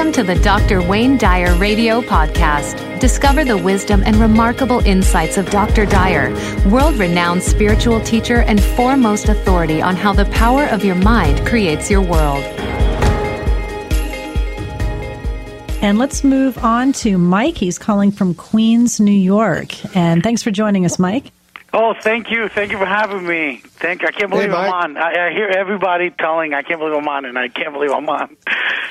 Welcome to the Dr. Wayne Dyer Radio Podcast. Discover the wisdom and remarkable insights of Dr. Dyer, world renowned spiritual teacher and foremost authority on how the power of your mind creates your world. And let's move on to Mike. He's calling from Queens, New York. And thanks for joining us, Mike. Oh, thank you, thank you for having me. Thank, I can't believe Hey, I'm on. I, I hear everybody telling, I can't believe I'm on, and I can't believe I'm on.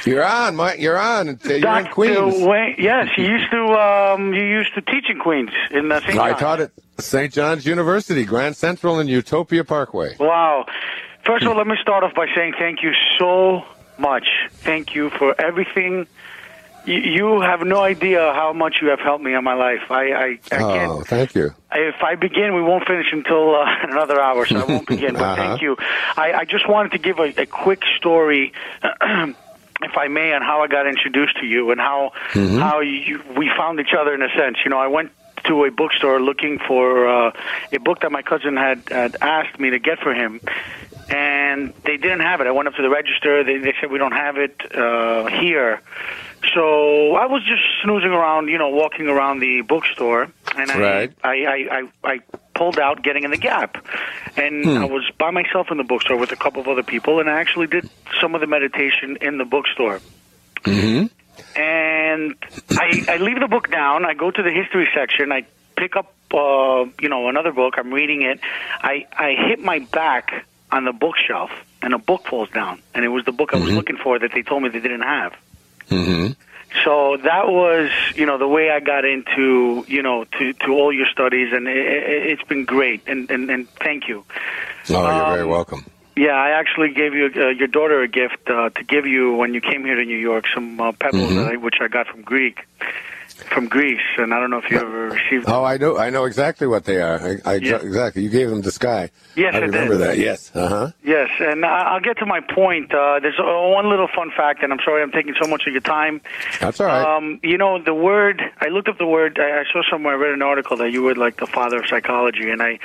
You're on, Mike. You're on. Uh, You're in. Queens. Wayne, yes, you used to, um, you used to teach in Queens in uh, St. I taught at St. John's University, Grand Central, and Utopia Parkway. Wow. First of all, let me start off by saying thank you so much. Thank you for everything. You, you have no idea how much you have helped me in my life. I, I, I can't. Oh, thank you. If I begin, we won't finish until uh, another hour, so I won't begin. But Uh-huh. thank you. I, I just wanted to give a, a quick story, if I may, on how I got introduced to you and how how you, we found each other in a sense. You know, I went to a bookstore looking for uh, a book that my cousin had, had asked me to get for him. And they didn't have it. I went up to the register. They, they said we don't have it uh, here. So I was just snoozing around, you know, walking around the bookstore, and I, Right. I, I, I, I pulled out Getting in the Gap, and Hmm. I was by myself in the bookstore with a couple of other people, and I actually did some of the meditation in the bookstore. Mm-hmm. And I, I leave the book down. I go to the history section. I pick up, uh, you know, another book. I'm reading it. I, I hit my back on the bookshelf, and a book falls down. And it was the book I was looking for that they told me they didn't have. Mm-hmm. So that was, you know, the way I got into, you know, to, to all your studies, and it, it, it's been great. And, and, and thank you. Oh, you're very Um, welcome. Yeah, I actually gave you uh, your daughter a gift uh, to give you when you came here to New York, some uh, pebbles, Mhm. I, which I got from Greek, from Greece, and I don't know if you ever received. them. Oh, I know. I know exactly what they are. I, I Yeah. exactly. You gave them the Skye. Yes, I remember that. Yes. Uh huh. Yes, and I- I'll get to my point. Uh, there's uh, one little fun fact, and I'm sorry I'm taking so much of your time. That's all right. Um, you know, the word. I looked up the word. I, I saw somewhere. I read an article that you were like the father of psychology, and I,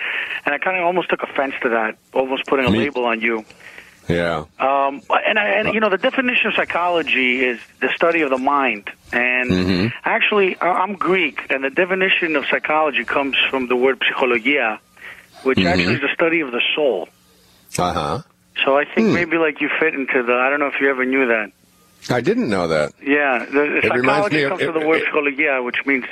and I kind of almost took offense to that, almost putting a Me- label on you. Yeah. Um, and, I, and you know, the definition of psychology is the study of the mind. And Mhm. actually, I'm Greek, and the definition of psychology comes from the word psychologia, which Mhm. actually is the study of the soul. Uh huh. So I think Hmm. maybe like you fit into the. I don't know if you ever knew that. I didn't know that. Yeah, the, the It reminds me of- it- the word it- which means.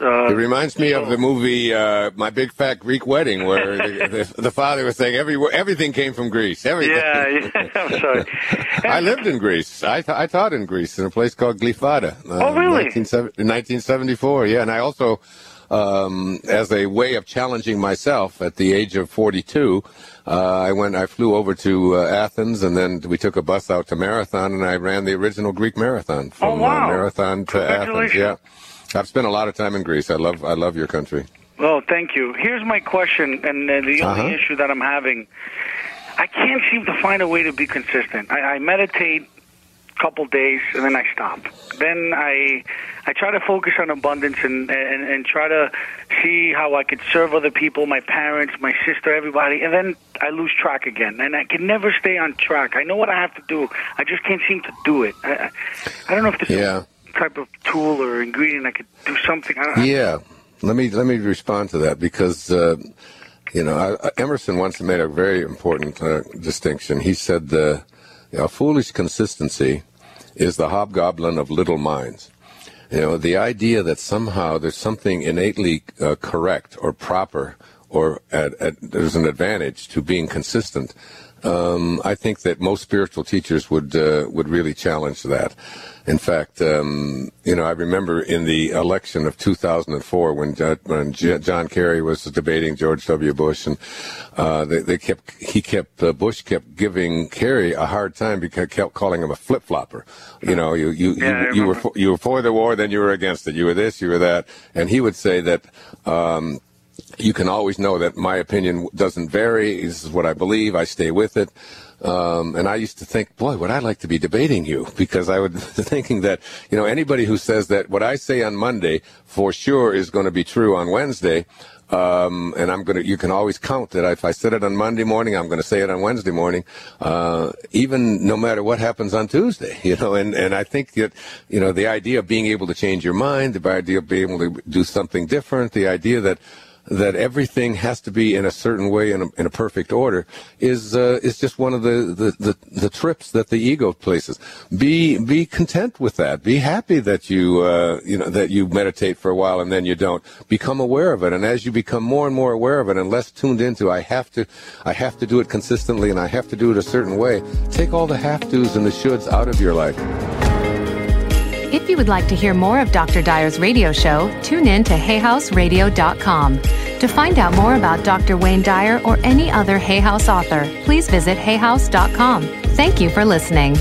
Uh, It reminds me of the movie uh, My Big Fat Greek Wedding, where the, the, the father was saying every, everything came from Greece. Everything. yeah, yeah, I'm sorry. I lived in Greece. I, th- I taught in Greece in a place called Glyfada. Uh, Oh, really? 1970 in 1974, yeah. And I also, um, as a way of challenging myself at the age of 42, uh, I went, I flew over to uh, Athens and then we took a bus out to Marathon and I ran the original Greek marathon from Oh, wow. uh, Marathon to Athens. Yeah. I've spent a lot of time in Greece. I love, I love your country. Well, thank you. Here's my question, and uh, the only Uh-huh. issue that I'm having. I can't seem to find a way to be consistent. I, I meditate couple days, and then I stop. Then I I try to focus on abundance and, and and try to see how I could serve other people, my parents, my sister, everybody, and then I lose track again, and I can never stay on track. I know what I have to do. I just can't seem to do it. I, I, don't know if there's Yeah. type of tool or ingredient I could do something. I don't, Yeah, let me let me respond to that because uh, you know I, Emerson once made a very important uh, distinction. He said, uh, "A foolish consistency is the hobgoblin of little minds." You know, the idea that somehow there's something innately uh, correct or proper or at, at, there's an advantage to being consistent. Um, I think that most spiritual teachers would uh, would really challenge that. In fact, um, you know, I remember in the election of 2004 when, Jo- when J- John Kerry was debating George W. Bush, and uh, they, they kept he kept uh, Bush kept giving Kerry a hard time because he kept calling him a flip flopper. You know, you you Yeah, you, you were for, you were for the war, then you were against it. You were this, you were that, and he would say that. Um, you can always know that my opinion doesn't vary. This is what I believe. I stay with it. Um, and I used to think, boy, would I like to be debating you? Because I would thinking that, you know, anybody who says that what I say on Monday for sure is going to be true on Wednesday, um, and I'm gonna. You can always count that if I said it on Monday morning, I'm gonna say it on Wednesday morning, uh, even no matter what happens on Tuesday. You know, and and I think that you know the idea of being able to change your mind, the idea of being able to do something different, the idea that that everything has to be in a certain way in a, in a perfect order is uh, is just one of the, the, the, the, trips that the ego places. Be be content with that. Be happy that you uh, you know that you meditate for a while and then you don't. Become aware of it, and as you become more and more aware of it and less tuned into, I have to I have to do it consistently and I have to do it a certain way. Take all the have tos and the shoulds out of your life. If you would like to hear more of Dr. Dyer's radio show, tune in to hayhouseradio.com. To find out more about Dr. Wayne Dyer or any other Hay House author, please visit hayhouse.com. Thank you for listening.